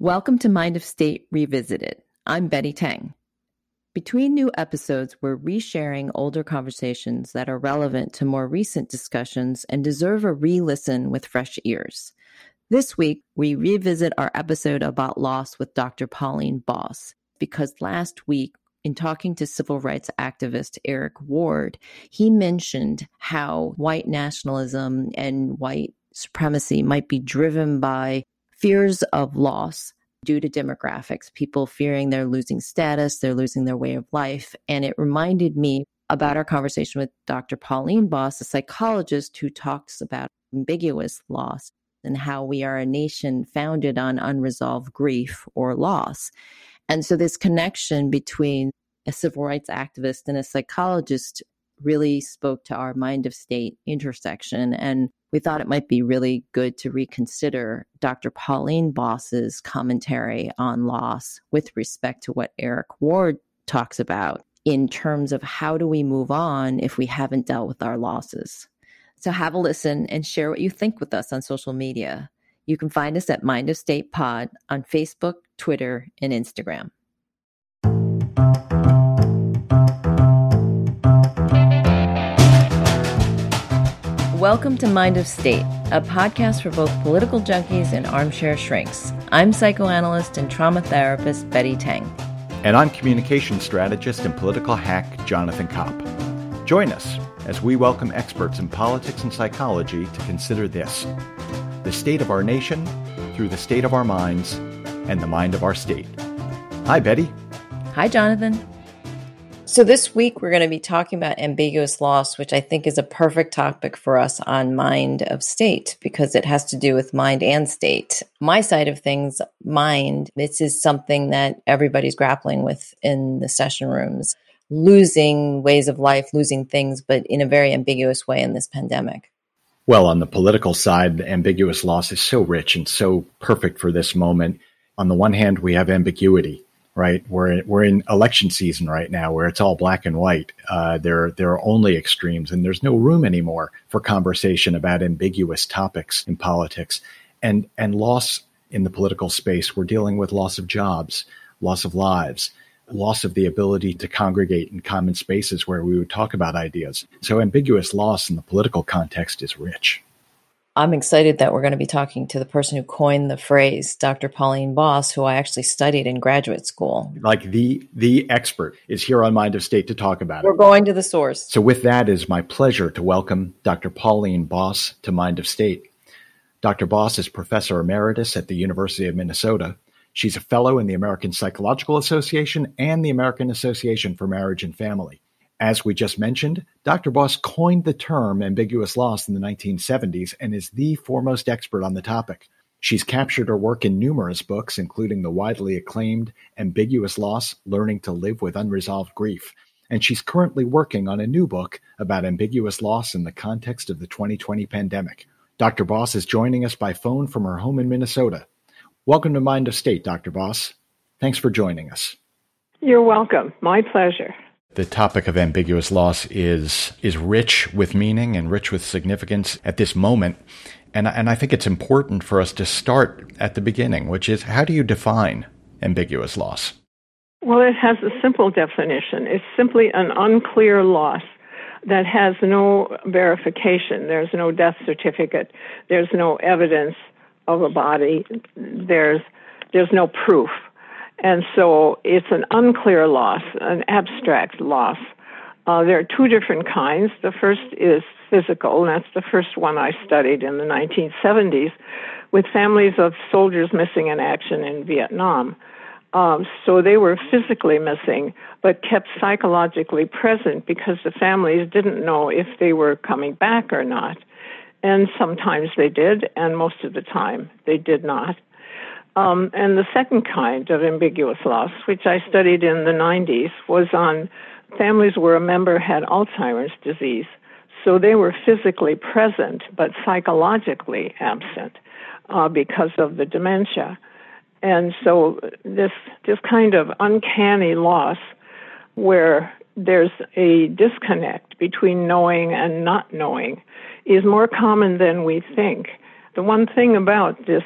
Welcome to Mind of State Revisited. I'm Betty Teng. Between new episodes, we're resharing older conversations that are relevant to more recent discussions and deserve a re listen with fresh ears. This week, we revisit our episode about loss with Dr. Pauline Boss because last week, in talking to civil rights activist Eric Ward, he mentioned how white nationalism and white supremacy might be driven by fears of loss due to demographics, people fearing they're losing status, they're losing their way of life. And it reminded me about our conversation with Dr. Pauline Boss, a psychologist who talks about ambiguous loss and how we are a nation founded on unresolved grief or loss. And so, this connection between a civil rights activist and a psychologist really spoke to our mind of state intersection. And we thought it might be really good to reconsider Dr. Pauline Boss's commentary on loss with respect to what Eric Ward talks about in terms of how do we move on if we haven't dealt with our losses. So have a listen and share what you think with us on social media. You can find us at Mind of State Pod on Facebook, Twitter, and Instagram. Welcome to Mind of State, a podcast for both political junkies and armchair shrinks. I'm psychoanalyst and trauma therapist Betty Teng. And I'm communication strategist and political hack Jonathan Kopp. Join us as we welcome experts in politics and psychology to consider this the state of our nation through the state of our minds and the mind of our state. Hi, Betty. Hi, Jonathan. So, this week we're going to be talking about ambiguous loss, which I think is a perfect topic for us on Mind of State because it has to do with mind and state. My side of things, mind, this is something that everybody's grappling with in the session rooms, losing ways of life, losing things, but in a very ambiguous way in this pandemic. Well, on the political side, the ambiguous loss is so rich and so perfect for this moment. On the one hand, we have ambiguity right? We're in, we're in election season right now, where it's all black and white. Uh, there there are only extremes, and there's no room anymore for conversation about ambiguous topics in politics, and and loss in the political space. We're dealing with loss of jobs, loss of lives. Loss of the ability to congregate in common spaces where we would talk about ideas. So, ambiguous loss in the political context is rich. I'm excited that we're going to be talking to the person who coined the phrase, Dr. Pauline Boss, who I actually studied in graduate school. Like the the expert is here on Mind of State to talk about we're it. We're going to the source. So with that, it is my pleasure to welcome Dr. Pauline Boss to Mind of State. Dr. Boss is professor emeritus at the University of Minnesota. She's a fellow in the American Psychological Association and the American Association for Marriage and Family. As we just mentioned, Dr. Boss coined the term ambiguous loss in the 1970s and is the foremost expert on the topic. She's captured her work in numerous books, including the widely acclaimed Ambiguous Loss Learning to Live with Unresolved Grief. And she's currently working on a new book about ambiguous loss in the context of the 2020 pandemic. Dr. Boss is joining us by phone from her home in Minnesota. Welcome to Mind of State, Dr. Boss. Thanks for joining us. You're welcome. My pleasure the topic of ambiguous loss is is rich with meaning and rich with significance at this moment. And, and I think it's important for us to start at the beginning, which is how do you define ambiguous loss? Well, it has a simple definition. It's simply an unclear loss that has no verification. There's no death certificate. There's no evidence of a body. There's there's no proof. And so it's an unclear loss, an abstract loss. Uh, there are two different kinds. The first is physical, and that's the first one I studied in the 1970s with families of soldiers missing in action in Vietnam. Um, so they were physically missing, but kept psychologically present because the families didn't know if they were coming back or not. And sometimes they did, and most of the time they did not. Um, and the second kind of ambiguous loss, which I studied in the 90s, was on families where a member had Alzheimer's disease. So they were physically present, but psychologically absent uh, because of the dementia. And so this this kind of uncanny loss, where there's a disconnect between knowing and not knowing, is more common than we think. The one thing about this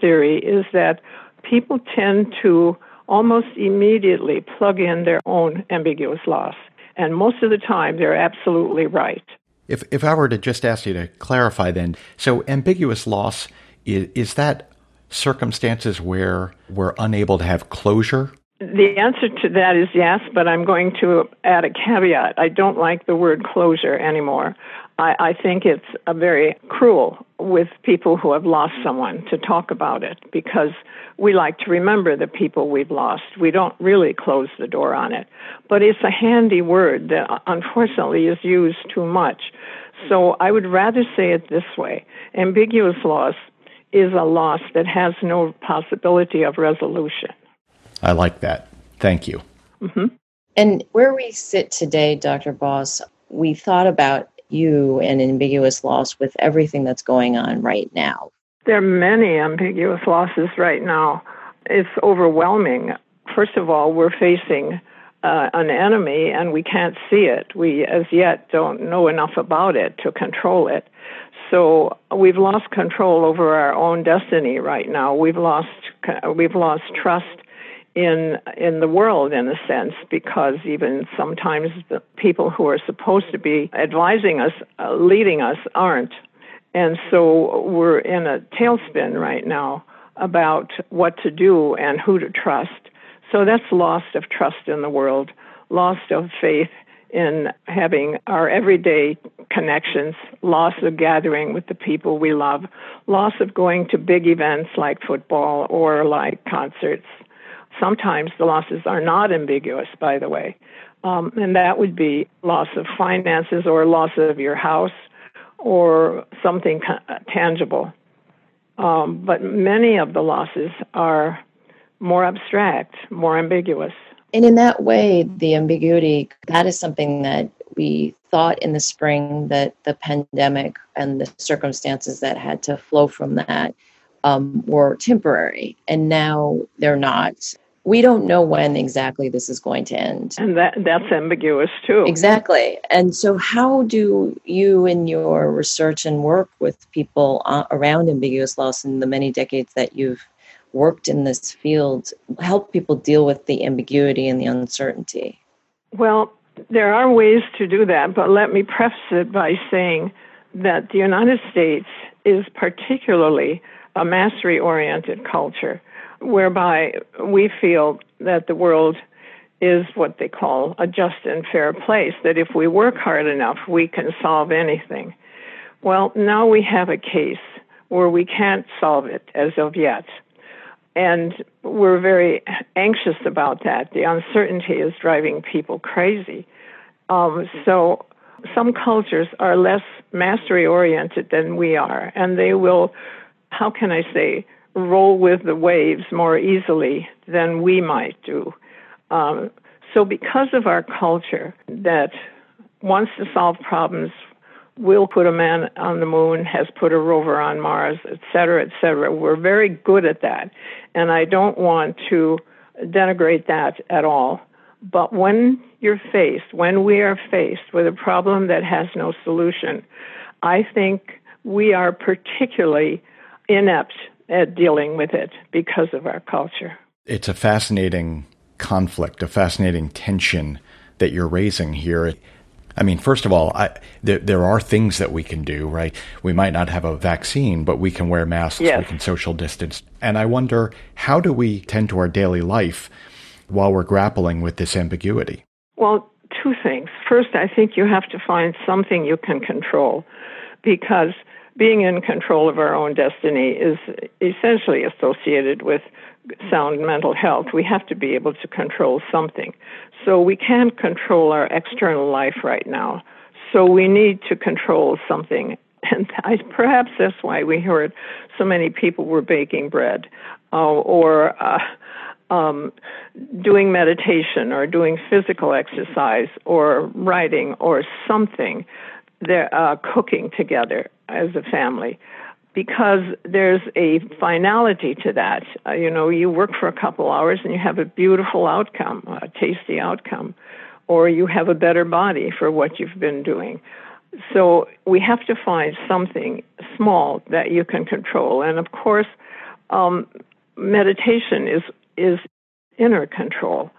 theory is that people tend to almost immediately plug in their own ambiguous loss. And most of the time, they're absolutely right. If, if I were to just ask you to clarify then, so ambiguous loss, is, is that circumstances where we're unable to have closure? The answer to that is yes, but I'm going to add a caveat. I don't like the word closure anymore. I, I think it's a very cruel with people who have lost someone to talk about it because we like to remember the people we've lost. We don't really close the door on it. But it's a handy word that unfortunately is used too much. So I would rather say it this way ambiguous loss is a loss that has no possibility of resolution. I like that. Thank you. Mm-hmm. And where we sit today, Dr. Boss, we thought about you and ambiguous loss with everything that's going on right now. There are many ambiguous losses right now. It's overwhelming. First of all, we're facing uh, an enemy and we can't see it. We, as yet, don't know enough about it to control it. So we've lost control over our own destiny right now. We've lost we've lost trust in in the world in a sense because even sometimes the people who are supposed to be advising us, uh, leading us, aren't. And so we're in a tailspin right now about what to do and who to trust. So that's loss of trust in the world, loss of faith in having our everyday connections, loss of gathering with the people we love, loss of going to big events like football or like concerts. Sometimes the losses are not ambiguous, by the way. Um, and that would be loss of finances or loss of your house or something tangible. Um, but many of the losses are more abstract, more ambiguous. And in that way, the ambiguity, that is something that we thought in the spring that the pandemic and the circumstances that had to flow from that um, were temporary. And now they're not we don't know when exactly this is going to end. And that that's ambiguous too. Exactly. And so how do you in your research and work with people uh, around ambiguous loss in the many decades that you've worked in this field help people deal with the ambiguity and the uncertainty? Well, there are ways to do that, but let me preface it by saying that the United States is particularly a mastery oriented culture whereby we feel that the world is what they call a just and fair place, that if we work hard enough, we can solve anything. Well, now we have a case where we can't solve it as of yet. And we're very anxious about that. The uncertainty is driving people crazy. Um, so some cultures are less mastery oriented than we are, and they will, how can I say, roll with the waves more easily than we might do. Um, so, because of our culture that wants to solve problems, will put a man on the moon, has put a rover on Mars, et cetera, et cetera, we're very good at that. And I don't want to denigrate that at all. But when you're faced, when we are faced with a problem that has no solution, I think we are particularly inept at dealing with it because of our culture. It's a fascinating conflict, a fascinating tension that you're raising here. I mean, first of all, I, there, there, are things that we can do, right? We might not have a vaccine, but we can wear masks, yes. we can social distance. And I wonder, how do we tend to our daily life while we're grappling with this ambiguity? Well, two things. First, I think you have to find something you can control because being in control of our own destiny is essentially associated with sound mental health. We have to be able to control something. So we can't control our external life right now. So we need to control something. And I, perhaps that's why we heard so many people were baking bread uh, or uh, um, doing meditation or doing physical exercise or writing or something they're uh, cooking together as a family because there's a finality to that. Uh, you know, you work for a couple hours and you have a beautiful outcome, a tasty outcome, or you have a better body for what you've been doing. So we have to find something small that you can control. And of course, um, meditation is is inner control.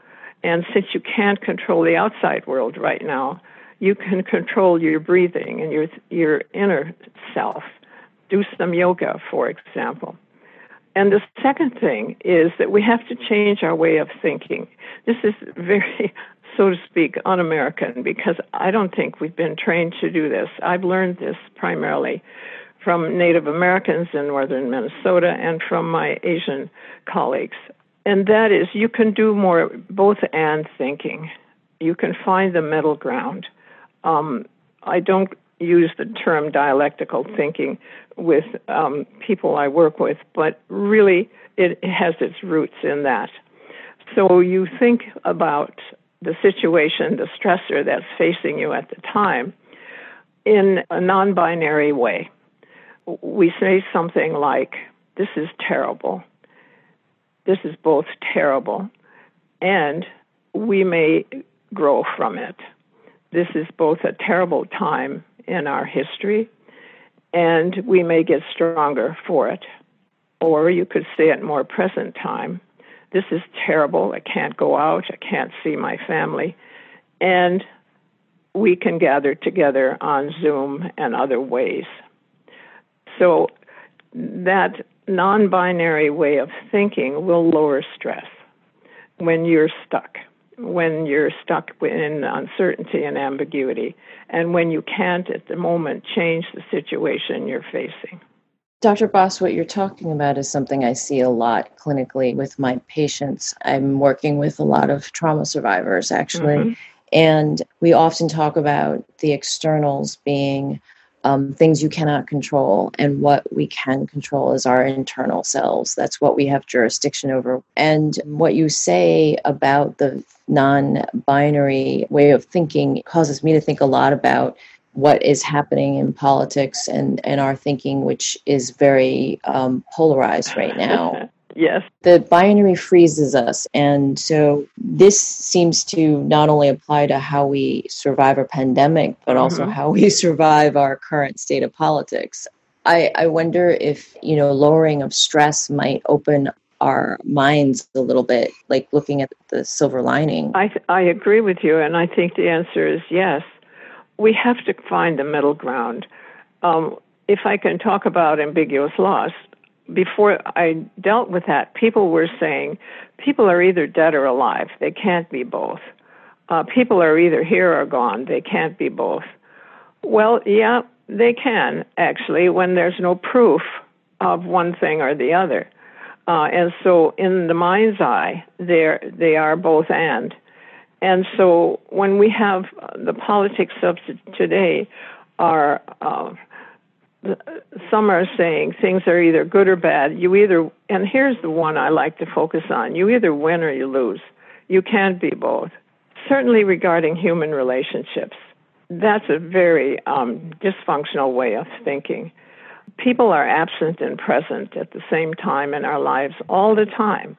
And since you can't control the outside world right now, you can control your breathing and your your inner self. Do some yoga, for example. And the second thing is that we have to change our way of thinking. This is very, so to speak, un American because I don't think we've been trained to do this. I've learned this primarily from Native Americans in northern Minnesota and from my Asian colleagues. And that is, you can do more both and thinking. You can find the middle ground. Um, I don't use the term dialectical thinking with um, people I work with, but really it has its roots in that. So you think about the situation, the stressor that's facing you at the time, in a non binary way. We say something like, This is terrible. This is both terrible and we may grow from it. This is both a terrible time in our history and we may get stronger for it. Or you could say it more present time. This is terrible. I can't go out. I can't see my family. And we can gather together on Zoom and other ways. So that non binary way of thinking will lower stress when you're stuck, when you're stuck in uncertainty and ambiguity, and when you can't at the moment change the situation you're facing. Dr. Boss, what you're talking about is something I see a lot clinically with my patients. I'm working with a lot of trauma survivors, actually. Mm-hmm. And we often talk about the externals being um, things you cannot control, and what we can control is our internal selves. That's what we have jurisdiction over. And what you say about the non binary way of thinking causes me to think a lot about what is happening in politics and, and our thinking, which is very um, polarized right now. Yes. The binary freezes us. And so this seems to not only apply to how we survive a pandemic, but also mm-hmm. how we survive our current state of politics. I, I wonder if, you know, lowering of stress might open our minds a little bit, like looking at the silver lining. I, I agree with you, and I think the answer is yes. We have to find the middle ground. Um, if I can talk about ambiguous loss, before I dealt with that, people were saying people are either dead or alive. They can't be both. Uh, people are either here or gone. They can't be both. Well, yeah, they can actually when there's no proof of one thing or the other. Uh, and so, in the mind's eye, they they are both and. And so, when we have the politics of today are uh, some are saying things are either good or bad. You either, and here's the one I like to focus on you either win or you lose. You can't be both. Certainly regarding human relationships, that's a very um, dysfunctional way of thinking. People are absent and present at the same time in our lives all the time.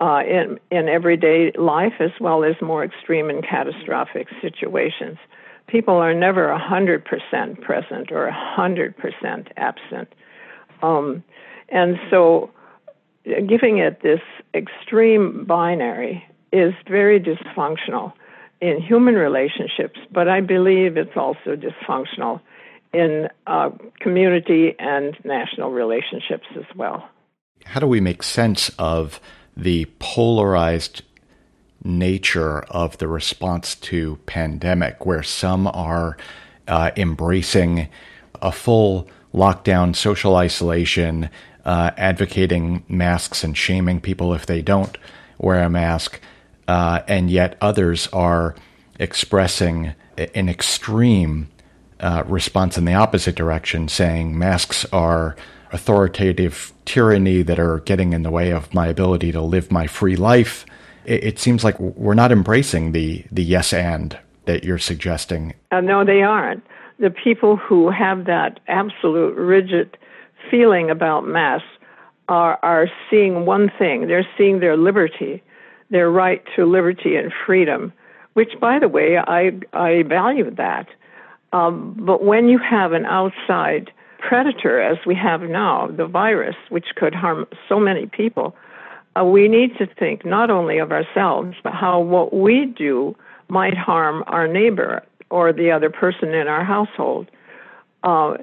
Uh, in, in everyday life as well as more extreme and catastrophic situations people are never 100% present or 100% absent. Um, and so giving it this extreme binary is very dysfunctional in human relationships, but I believe it's also dysfunctional in uh, community and national relationships as well. How do we make sense of the polarized nature of the response to pandemic, where some are uh, embracing a full lockdown, social isolation, uh, advocating masks and shaming people if they don't wear a mask, uh, and yet others are expressing an extreme uh, response in the opposite direction, saying masks are authoritative tyranny that are getting in the way of my ability to live my free life it, it seems like we're not embracing the the yes and that you're suggesting. Uh, no, they aren't. The people who have that absolute rigid feeling about mass are are seeing one thing. They're seeing their liberty, their right to liberty and freedom, which, by the way, I I value that. Um, but when you have an outside predator, as we have now, the virus, which could harm so many people, uh, we need to think not only of ourselves, but how what we do might harm our neighbor or the other person in our household. Uh,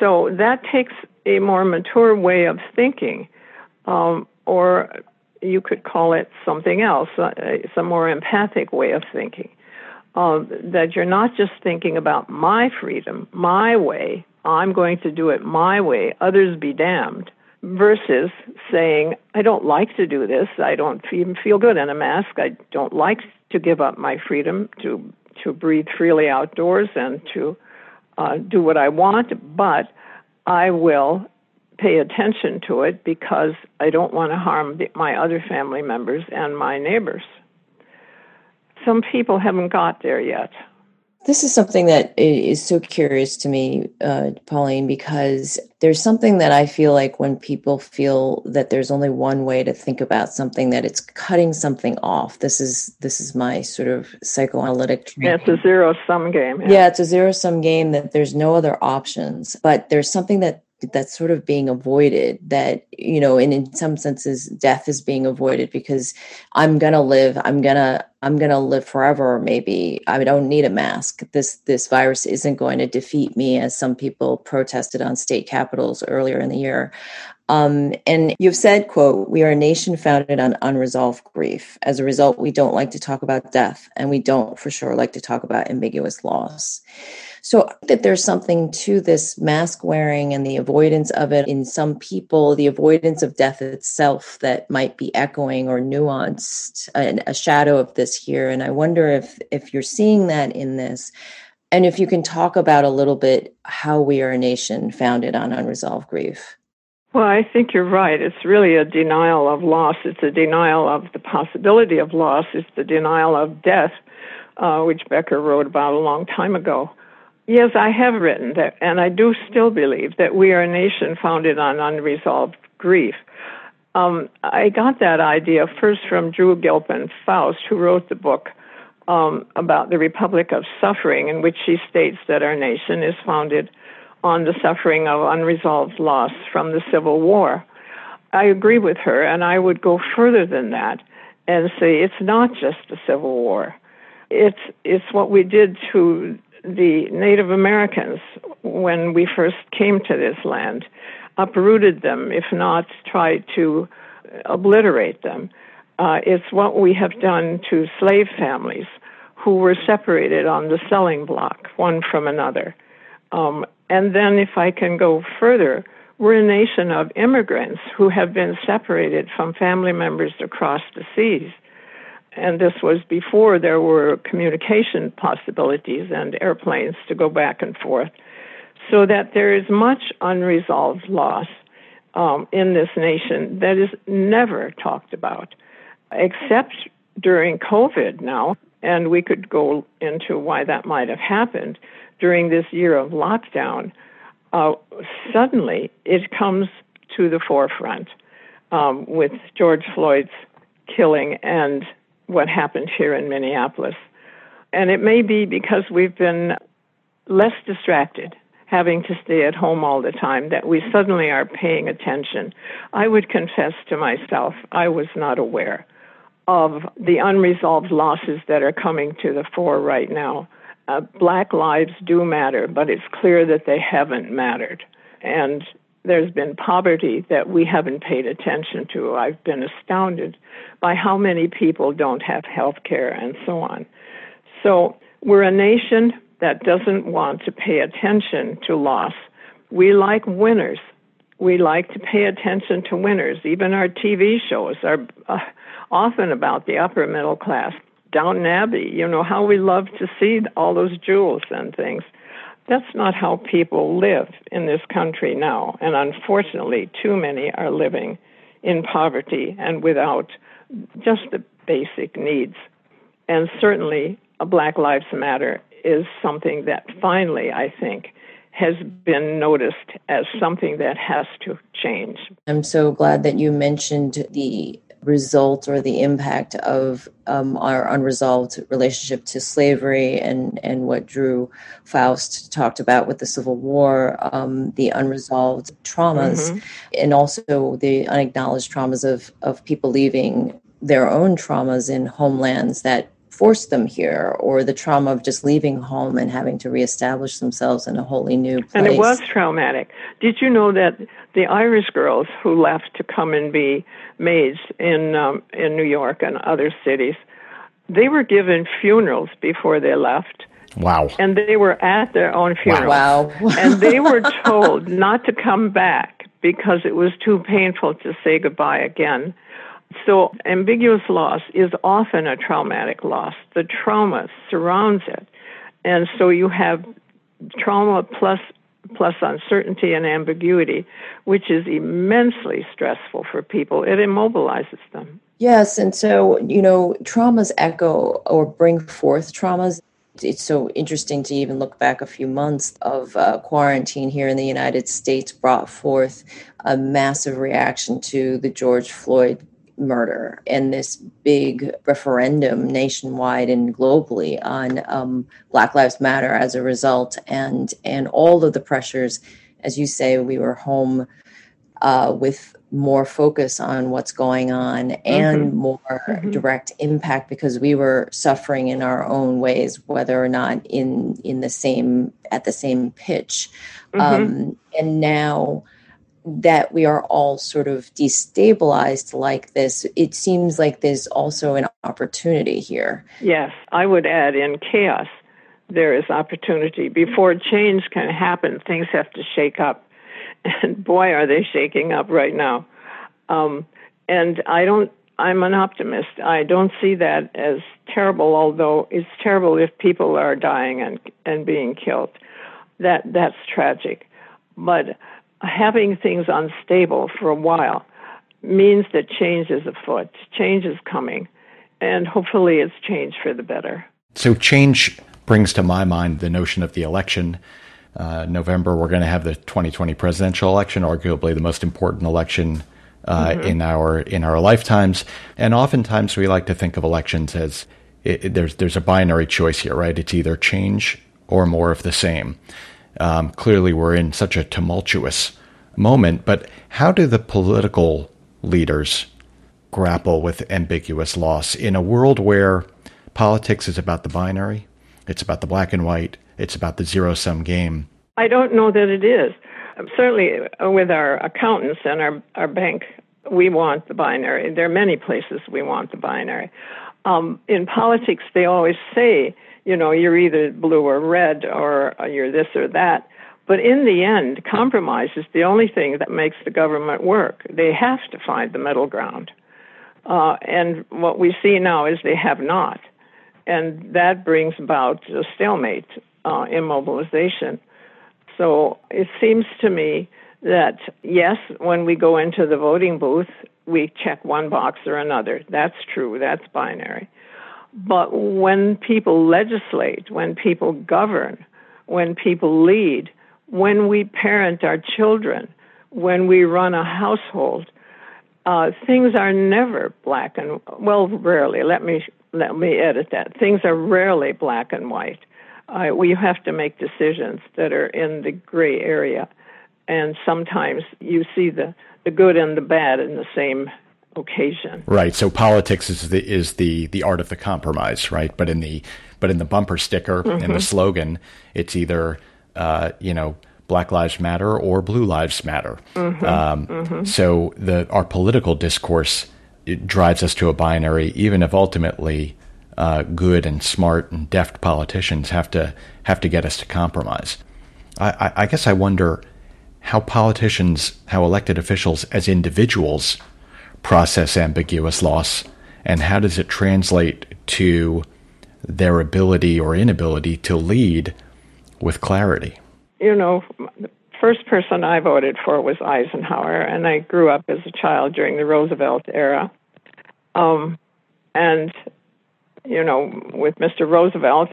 so that takes a more mature way of thinking, um, or you could call it something else, uh, a more empathic way of thinking. Uh, that you're not just thinking about my freedom, my way, I'm going to do it my way, others be damned, versus saying, I don't like to do this, I don't even feel good in a mask, I don't like to give up my freedom to, to breathe freely outdoors and to uh, do what I want, but I will pay attention to it because I don't want to harm the, my other family members and my neighbors. Some people haven't got there yet. This is something that is so curious to me, uh, Pauline, because there's something that I feel like when people feel that there's only one way to think about something, that it's cutting something off. This is this is my sort of psychoanalytic. Training. Yeah, it's a zero sum game. Yeah. yeah, it's a zero sum game. That there's no other options, but there's something that that's sort of being avoided that you know and in some senses death is being avoided because i'm gonna live i'm gonna i'm gonna live forever maybe. I don't need a mask. This this virus isn't going to defeat me as some people protested on state capitals earlier in the year. Um, and you've said quote we are a nation founded on unresolved grief. As a result we don't like to talk about death and we don't for sure like to talk about ambiguous loss so that there's something to this mask wearing and the avoidance of it in some people, the avoidance of death itself that might be echoing or nuanced, a, a shadow of this here. And I wonder if if you're seeing that in this. And if you can talk about a little bit how we are a nation founded on unresolved grief. Well, I think you're right. It's really a denial of loss. It's a denial of the possibility of loss. It's the denial of death, uh, which Becker wrote about a long time ago. Yes, I have written that, and I do still believe that we are a nation founded on unresolved grief. Um, I got that idea first from Drew Gilpin Faust, who wrote the book um, about the Republic of Suffering, in which she states that our nation is founded on the suffering of unresolved loss from the Civil War. I agree with her, and I would go further than that and say it's not just the Civil War. It's it's what we did to the Native Americans, when we first came to this land, uprooted them, if not tried to obliterate them. Uh, it's what we have done to slave families who were separated on the selling block, one from another. Um, and then, if I can go further, we're a nation of immigrants who have been separated from family members across the seas and this was before there were communication possibilities and airplanes to go back and forth. So that there is much unresolved loss um, in this nation that is never talked about, except during COVID now. And we could go into why that might have happened during this year of lockdown. Uh, suddenly, it comes to the forefront um, with George Floyd's killing and what happened here in Minneapolis. And it may be because we've been less distracted, having to stay at home all the time, that we suddenly are paying attention. I would confess to myself, I was not aware of the unresolved losses that are coming to the fore right now. Uh, black lives do matter, but it's clear that they haven't mattered. And there's been poverty that we haven't paid attention to. I've been astounded by how many people don't have health care and so on. So we're a nation that doesn't want to pay attention to loss. We like winners. We like to pay attention to winners. Even our TV shows are uh, often about the upper middle class. Downton Abbey, you know, how we love to see all those jewels and things. That's not how people live in this country now. And unfortunately, too many are living in poverty and without just the basic needs. And certainly, a Black Lives Matter is something that finally, I think, has been noticed as something that has to change. I'm so glad that you mentioned the result or the impact of um, our unresolved relationship to slavery and, and what Drew Faust talked about with the Civil War, um, the unresolved traumas, mm-hmm. and also the unacknowledged traumas of, of people leaving their own traumas in homelands that forced them here or the trauma of just leaving home and having to reestablish themselves in a wholly new place. And it was traumatic. Did you know that the Irish girls who left to come and be maids in um, in New York and other cities, they were given funerals before they left. Wow. And they were at their own funeral. Wow. and they were told not to come back because it was too painful to say goodbye again. So, ambiguous loss is often a traumatic loss. The trauma surrounds it. And so you have trauma plus plus uncertainty and ambiguity, which is immensely stressful for people. It immobilizes them. Yes, and so, you know, traumas echo or bring forth traumas. It's so interesting to even look back a few months of uh, quarantine here in the United States brought forth a massive reaction to the George Floyd murder and this big referendum nationwide and globally on um, Black Lives Matter as a result, and and all of the pressures, as you say, we were home uh, with more focus on what's going on and mm-hmm. more mm-hmm. direct impact because we were suffering in our own ways whether or not in in the same at the same pitch mm-hmm. um, and now that we are all sort of destabilized like this, it seems like there's also an opportunity here. Yes, I would add in chaos, there is opportunity. Before change can happen, things have to shake up. And boy, are they shaking up right now. Um, and I don't, I'm an optimist. I don't see that as terrible, although it's terrible if people are dying and, and being killed. That, that's tragic. But having things unstable for a while means that change is afoot, change is coming, and hopefully it's change for the better. So, change brings to my mind the notion of the election. Uh, November, we're going to have the 2020 presidential election, arguably the most important election uh, mm-hmm. in our in our lifetimes. And oftentimes, we like to think of elections as it, it, there's there's a binary choice here, right? It's either change or more of the same. Um, clearly, we're in such a tumultuous moment, but how do the political leaders grapple with ambiguous loss in a world where politics is about the binary, it's about the black and white, it's about the zero sum game? I don't know that it is. Certainly, uh, with our accountants and our, our bank, we want the binary. There are many places we want the binary. Um, in politics, they always say you know, you're either blue or red or you're this or that. But in the end, compromise is the only thing that makes the government work. They have to find the middle ground. Uh, and what we see now is they have not. And that brings about a stalemate, uh, immobilization. So it seems to me that, yes, when we go into the voting booth, we check one box or another. That's true, that's binary. But when people legislate, when people govern, when people lead, when we parent our children, when we run a household, uh, things are never black and well, rarely. Let me let me edit that. Things are rarely black and white. Uh, we have to make decisions that are in the gray area, and sometimes you see the the good and the bad in the same occasion. Right. So politics is the is the the art of the compromise, right? But in the but in the bumper sticker mm-hmm. and the mm-hmm. slogan, it's either uh, you know Black Lives Matter or Blue Lives Matter. Mm-hmm. Um, mm-hmm. So the our political discourse it drives us to a binary, even if ultimately uh, good and smart and deft politicians have to have to get us to compromise. I, I, I guess I wonder how politicians, how elected officials, as individuals process ambiguous loss, and how does it translate to their ability or inability to lead with clarity? You know, the first person I voted for was Eisenhower, and I grew up as a child during the Roosevelt era. Um, and, you know, with Mr. Roosevelt,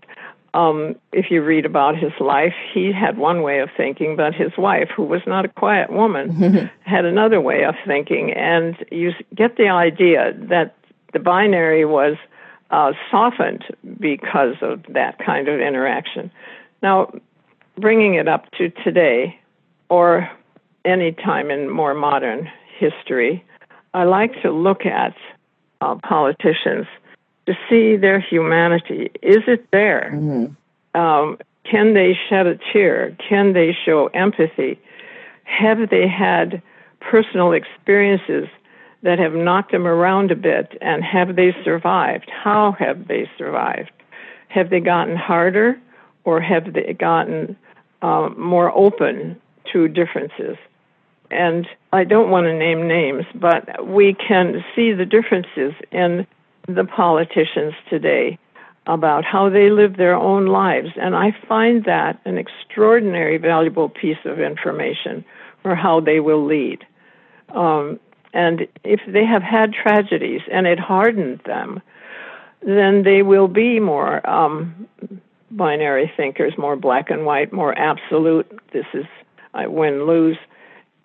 Um, if you read about his life, he had one way of thinking, but his wife, who was not a quiet woman, had another way of thinking. And you get the idea that the binary was uh, softened because of that kind of interaction. Now, bringing it up to today, or any time in more modern history, I like to look at uh, politicians to see their humanity. Is it there? Mm-hmm. Um, can they shed a tear? Can they show empathy? Have they had personal experiences that have knocked them around a bit? And have they survived? How have they survived? Have they gotten harder or have they gotten uh, more open to differences? And I don't want to name names, but we can see the differences in the politicians today about how they live their own lives. And I find that an extraordinary valuable piece of information for how they will lead. Um, and if they have had tragedies and it hardened them, then they will be more um, binary thinkers, more black and white, more absolute. This is I win lose.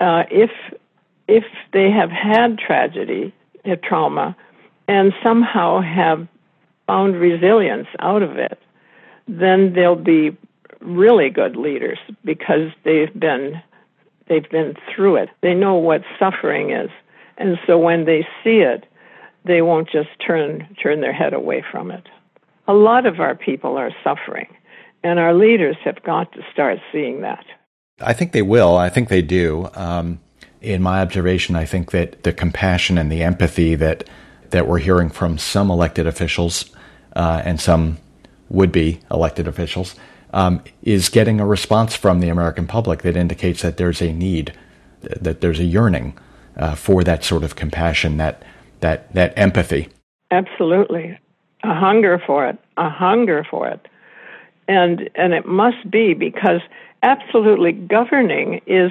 Uh, if if they have had tragedy, a trauma, and somehow have found resilience out of it, then they'll be really good leaders because they've been they've been through it. They know what suffering is. And so when they see it, they won't just turn turn their head away from it. A lot of our people are suffering, and our leaders have got to start seeing that. I think they will. I think they do. Um, in my observation, I think that the compassion and the empathy that that we're hearing from some elected officials uh, and some would-be elected officials um, is getting a response from the American public that indicates that there's a need, that there's a yearning uh, for that sort of compassion, that that that empathy. Absolutely, a hunger for it, a hunger for it, and and it must be because absolutely governing is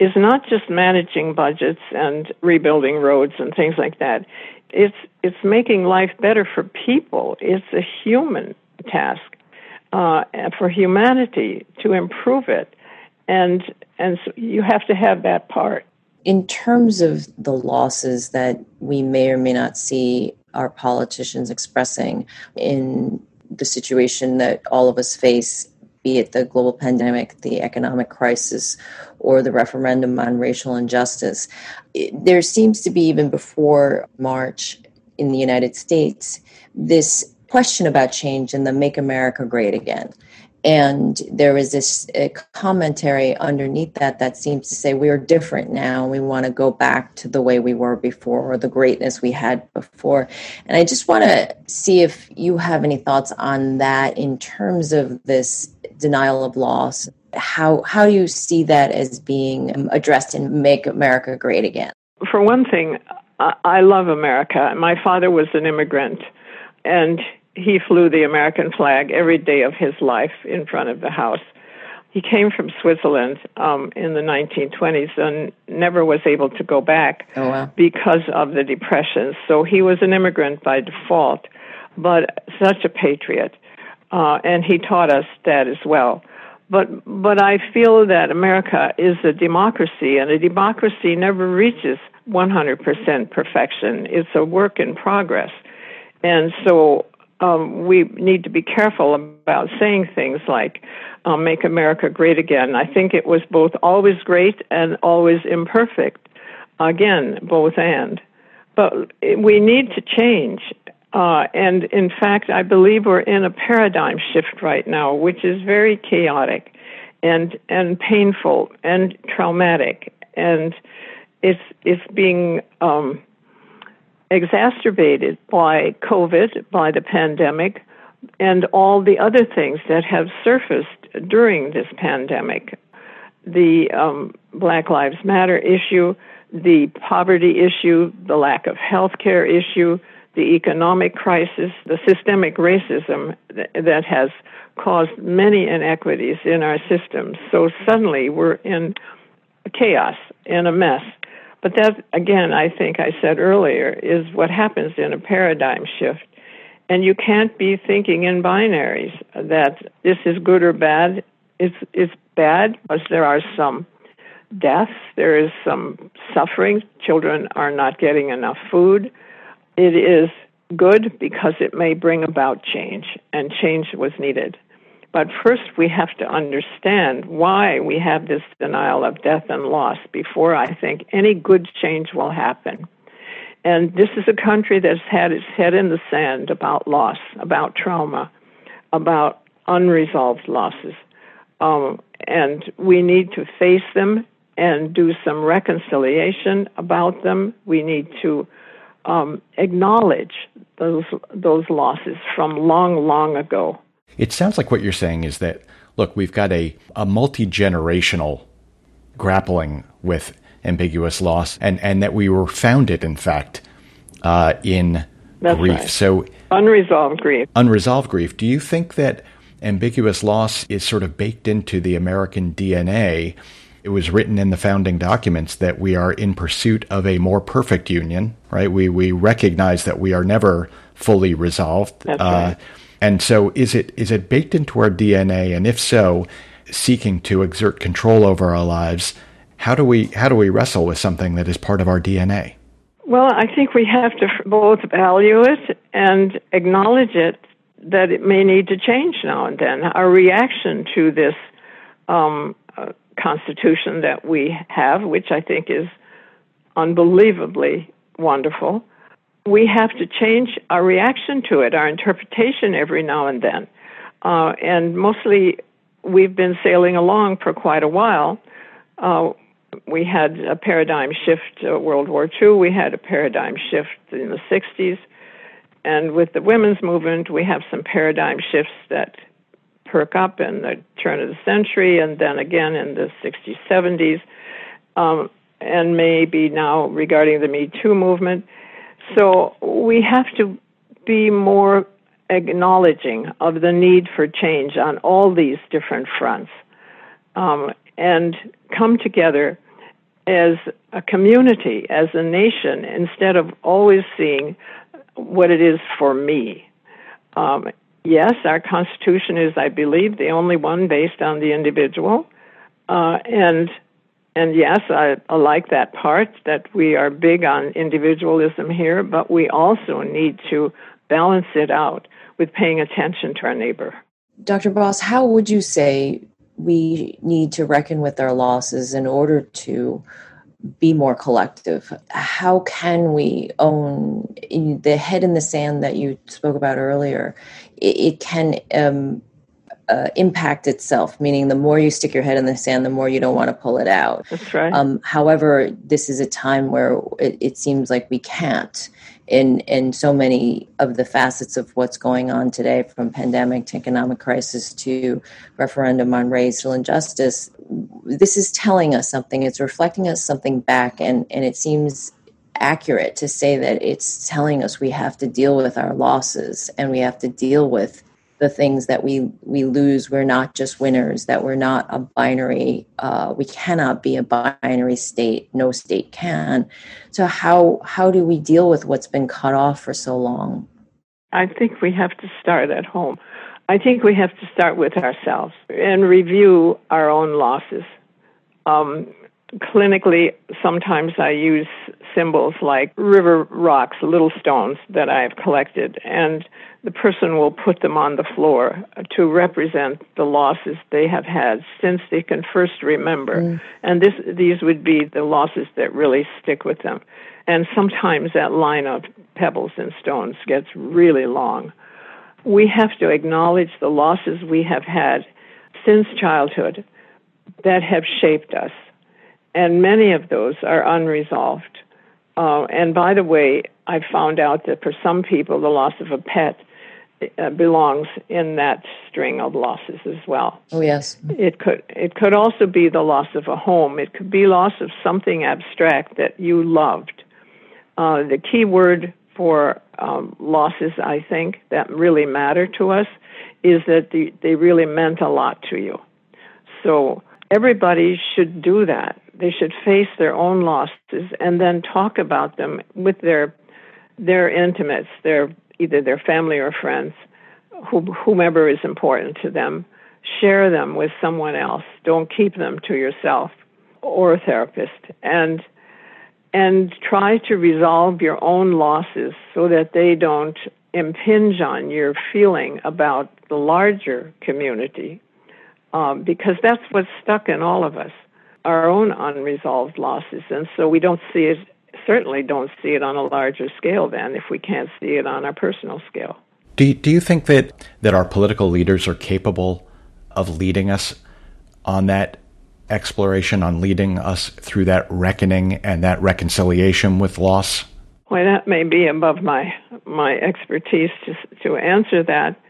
is not just managing budgets and rebuilding roads and things like that it's it's making life better for people. It's a human task uh, for humanity to improve it, and and so you have to have that part. In terms of the losses that we may or may not see our politicians expressing in the situation that all of us face be it the global pandemic, the economic crisis, or the referendum on racial injustice. There seems to be, even before March in the United States, this question about change and the Make America Great Again. And there is this commentary underneath that that seems to say we are different now. We want to go back to the way we were before or the greatness we had before. And I just want to see if you have any thoughts on that in terms of this denial of loss. How, how do you see that as being um, addressed in Make America Great Again? For one thing, I love America. My father was an immigrant, and he flew the American flag every day of his life in front of the house. He came from Switzerland um, in the 1920s and never was able to go back oh, wow. because of the depression. So he was an immigrant by default, but such a patriot. Uh, and he taught us that as well. But but I feel that America is a democracy, and a democracy never reaches 100% perfection. It's a work in progress, and so um, we need to be careful about saying things like um, "Make America Great Again." I think it was both always great and always imperfect. Again, both and. But we need to change. Uh, and in fact, I believe we're in a paradigm shift right now, which is very chaotic and and painful and traumatic, and it's it's being um, exacerbated by COVID, by the pandemic, and all the other things that have surfaced during this pandemic. The um, Black Lives Matter issue, the poverty issue, the lack of health care issue, the economic crisis, the systemic racism that has caused many inequities in our system. So suddenly we're in chaos, in a mess. But that, again, I think I said earlier, is what happens in a paradigm shift. And you can't be thinking in binaries that this is good or bad. It's, it's bad because there are some deaths, there is some suffering. Children are not getting enough food. It is good because it may bring about change, and change was needed. But first, we have to understand why we have this denial of death and loss before I think any good change will happen. And this is a country that's had its head in the sand about loss, about trauma, about unresolved losses. Um, and we need to face them and do some reconciliation about them. We need to um, acknowledge those those losses from long, long ago. It sounds like what you're saying is that look, we've got a, a multi generational grappling with ambiguous loss, and, and that we were founded, in fact, uh, in That's grief. Right. So unresolved grief. Unresolved grief. Do you think that ambiguous loss is sort of baked into the American DNA? It was written in the founding documents that we are in pursuit of a more perfect union, right? We we recognize that we are never fully resolved. That's uh, right. And so is it is it baked into our DNA and if so, seeking to exert control over our lives, how do we how do we wrestle with something that is part of our DNA? Well, I think we have to both value it and acknowledge it that it may need to change now and then. Our reaction to this um, uh, constitution that we have, which I think is unbelievably wonderful, we have to change our reaction to it, our interpretation every now and then. Uh, and mostly we've been sailing along for quite a while. Uh, we had a paradigm shift uh, World War II, we had a paradigm shift in the 60s, and with the women's movement, we have some paradigm shifts that perk up in the turn of the century and then again in the 60s, 70s, um, and maybe now regarding the Me Too movement. So we have to be more acknowledging of the need for change on all these different fronts um, and come together as a community, as a nation, instead of always seeing what it is for me. Um, yes, our Constitution is, I believe, the only one based on the individual. Uh, and and yes, I, I like that part that we are big on individualism here, but we also need to balance it out with paying attention to our neighbor. Dr. Boss, how would you say we need to reckon with our losses in order to be more collective? How can we own the head in the sand that you spoke about earlier? It, it can um, uh, impact itself, meaning the more you stick your head in the sand, the more you don't want to pull it out. That's right. Um, however, this is a time where it, it, seems like we can't. In, in so many of the facets of what's going on today, from pandemic to economic crisis to referendum on racial injustice, this is telling us something. It's reflecting us something back, and, and it seems accurate to say that it's telling us we have to deal with our losses and we have to deal with the things that we we lose we're not just winners that we're not a binary uh, we cannot be a binary state no state can. So how how do we deal with what's been cut off for so long? I think we have to start at home. I think we have to start with ourselves and review our own losses. Um, clinically, sometimes I use symbols like river rocks, little stones that I have collected, and the person will put them on the floor to represent the losses they have had since they can first remember. Mm. And this, these would be the losses that really stick with them. And sometimes that line of pebbles and stones gets really long. We have to acknowledge the losses we have had since childhood that have shaped us and many of those are unresolved. Uh, and by the way, I found out that for some people, the loss of a pet uh, belongs in that string of losses as well. Oh yes. It could it could also be the loss of a home. It could be loss of something abstract that you loved. Uh, the key word for um, losses, I think, that really matter to us, is that the, they really meant a lot to you. So everybody should do that. They should face their own losses and then talk about them with their their intimates, their either their family or friends, whomever is important to them, share them with someone else. Don't keep them to yourself or a therapist. And and try to resolve your own losses so that they don't impinge on your feeling about the larger community. Um, because that's what's stuck in all of us, our own unresolved losses. And so we don't see it, certainly don't see it on a larger scale then if we can't see it on our personal scale. Do you, do you think that, that our political leaders are capable of leading us on that exploration, on leading us through that reckoning and that reconciliation with loss? Well, that may be above my my expertise to to answer that.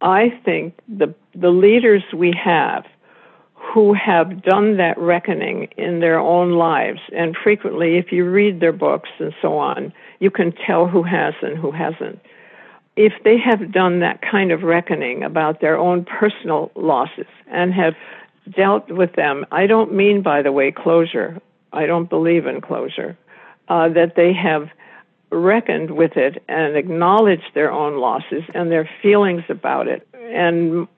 I think the the leaders we have who have done that reckoning in their own lives, and frequently, if you read their books and so on, you can tell who has and who hasn't if they have done that kind of reckoning about their own personal losses and have dealt with them, I don't mean, by the way, closure. I don't believe in closure. Uh, that they have reckoned with it and acknowledged their own losses and their feelings about it and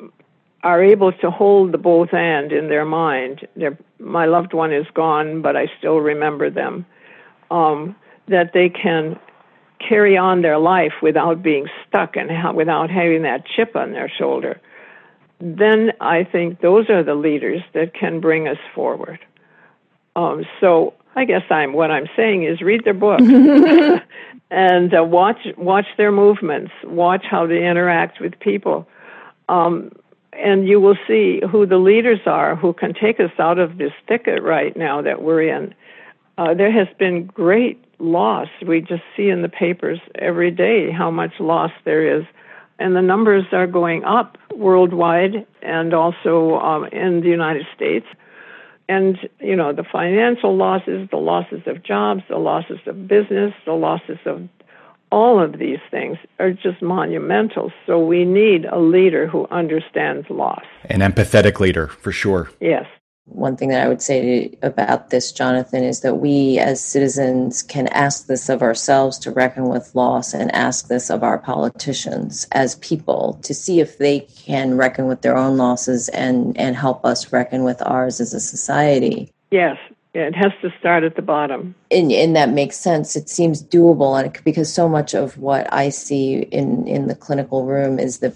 are able to hold the both and in their mind. They're, my loved one is gone, but I still remember them. Um, that they can carry on their life without being stuck and ha- without having that chip on their shoulder, then I think those are the leaders that can bring us forward. Um, so I guess I'm what I'm saying is read their books and uh, watch watch their movements, watch how they interact with people, um, and you will see who the leaders are who can take us out of this thicket right now that we're in. Uh, there has been great loss. We just see in the papers every day how much loss there is. And the numbers are going up worldwide and also um, in the United States. And, you know, the financial losses, the losses of jobs, the losses of business, the losses of all of these things are just monumental. So we need a leader who understands loss. An empathetic leader, for sure. Yes. One thing that I would say about this, Jonathan, is that we as citizens can ask this of ourselves to reckon with loss and ask this of our politicians as people to see if they can reckon with their own losses and, and help us reckon with ours as a society. Yes, it has to start at the bottom. And, and that makes sense. It seems doable and because so much of what I see in, in the clinical room is that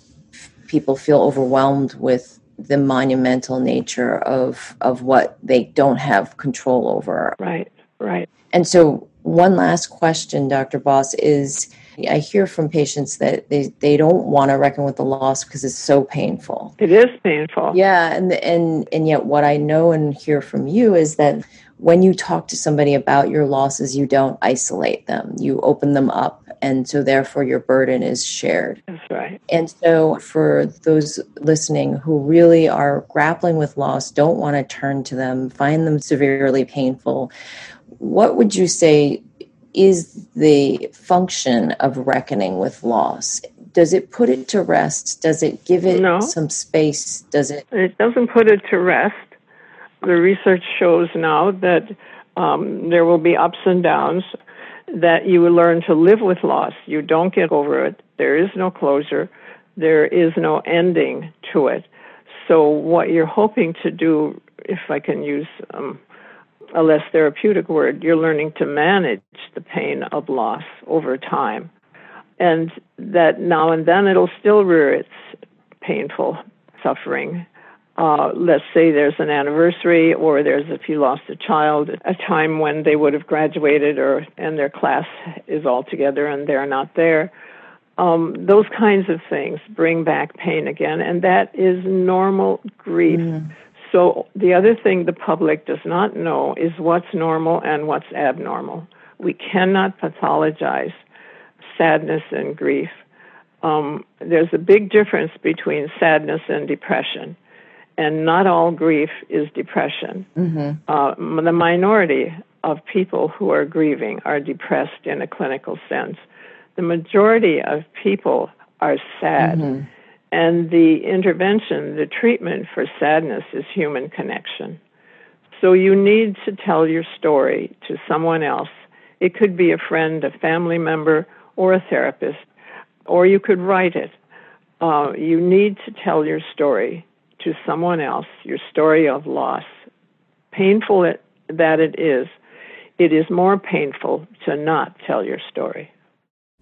people feel overwhelmed with the monumental nature of of what they don't have control over. Right, right. And so one last question, Dr. Boss, is I hear from patients that they, they don't want to reckon with the loss because it's so painful. It is painful. Yeah, and and and yet what I know and hear from you is that when you talk to somebody about your losses, you don't isolate them. You open them up and so therefore your burden is shared. That's right. And so for those listening who really are grappling with loss, don't want to turn to them, find them severely painful, what would you say is the function of reckoning with loss? Does it put it to rest? Does it give it no. some space? Does it? It doesn't put it to rest. The research shows now that um, there will be ups and downs that you learn to live with loss. You don't get over it. There is no closure. There is no ending to it. So, what you're hoping to do, if I can use um, a less therapeutic word, you're learning to manage the pain of loss over time. And that now and then it'll still rear its painful suffering uh, let's say there's an anniversary or there's if you lost a child a time when they would have graduated or and their class is all together and they're not there. Um, those kinds of things bring back pain again and that is normal grief. Mm. so the other thing the public does not know is what's normal and what's abnormal. We cannot pathologize sadness and grief. Um, there's a big difference between sadness and depression and not all grief is depression. Mm-hmm. Uh, the minority of people who are grieving are depressed in a clinical sense. The majority of people are sad. Mm-hmm. And the intervention, the treatment for sadness is human connection. So you need to tell your story to someone else. It could be a friend, a family member, or a therapist, or you could write it. Uh, you need to tell your story to someone else, your story of loss. Painful it, that it is, it is more painful to not tell your story.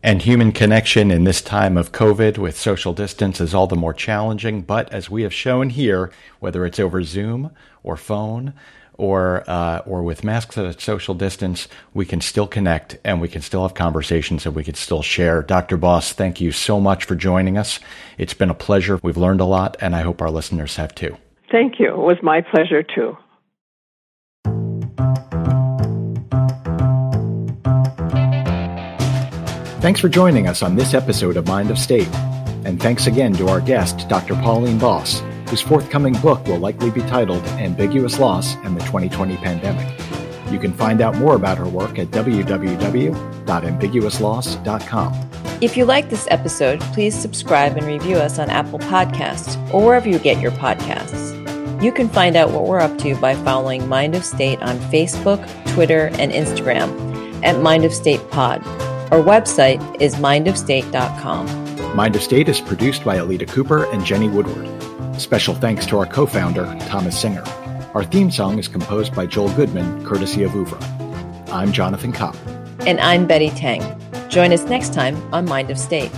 And human connection in this time of COVID with social distance is all the more challenging. But as we have shown here, whether it's over Zoom or phone or uh, or with masks at a social distance, we can still connect and we can still have conversations and we can still share. Dr. Boss, thank you so much for joining us. It's been a pleasure. We've learned a lot, and I hope our listeners have too. Thank you. It was my pleasure too. Thanks for joining us on this episode of Mind of State. And thanks again to our guest, Dr. Pauline Boss, whose forthcoming book will likely be titled Ambiguous Loss and the 2020 Pandemic. You can find out more about her work at www.ambiguousloss.com. If you like this episode, please subscribe and review us on Apple Podcasts or wherever you get your podcasts. You can find out what we're up to by following Mind of State on Facebook, Twitter, and Instagram at Mind of State Pod. Our website is mindofstate.com. Mind of State is produced by Alita Cooper and Jenny Woodward. Special thanks to our co founder, Thomas Singer. Our theme song is composed by Joel Goodman, courtesy of Oeuvre. I'm Jonathan Kopp. And I'm Betty Teng. Join us next time on Mind of State.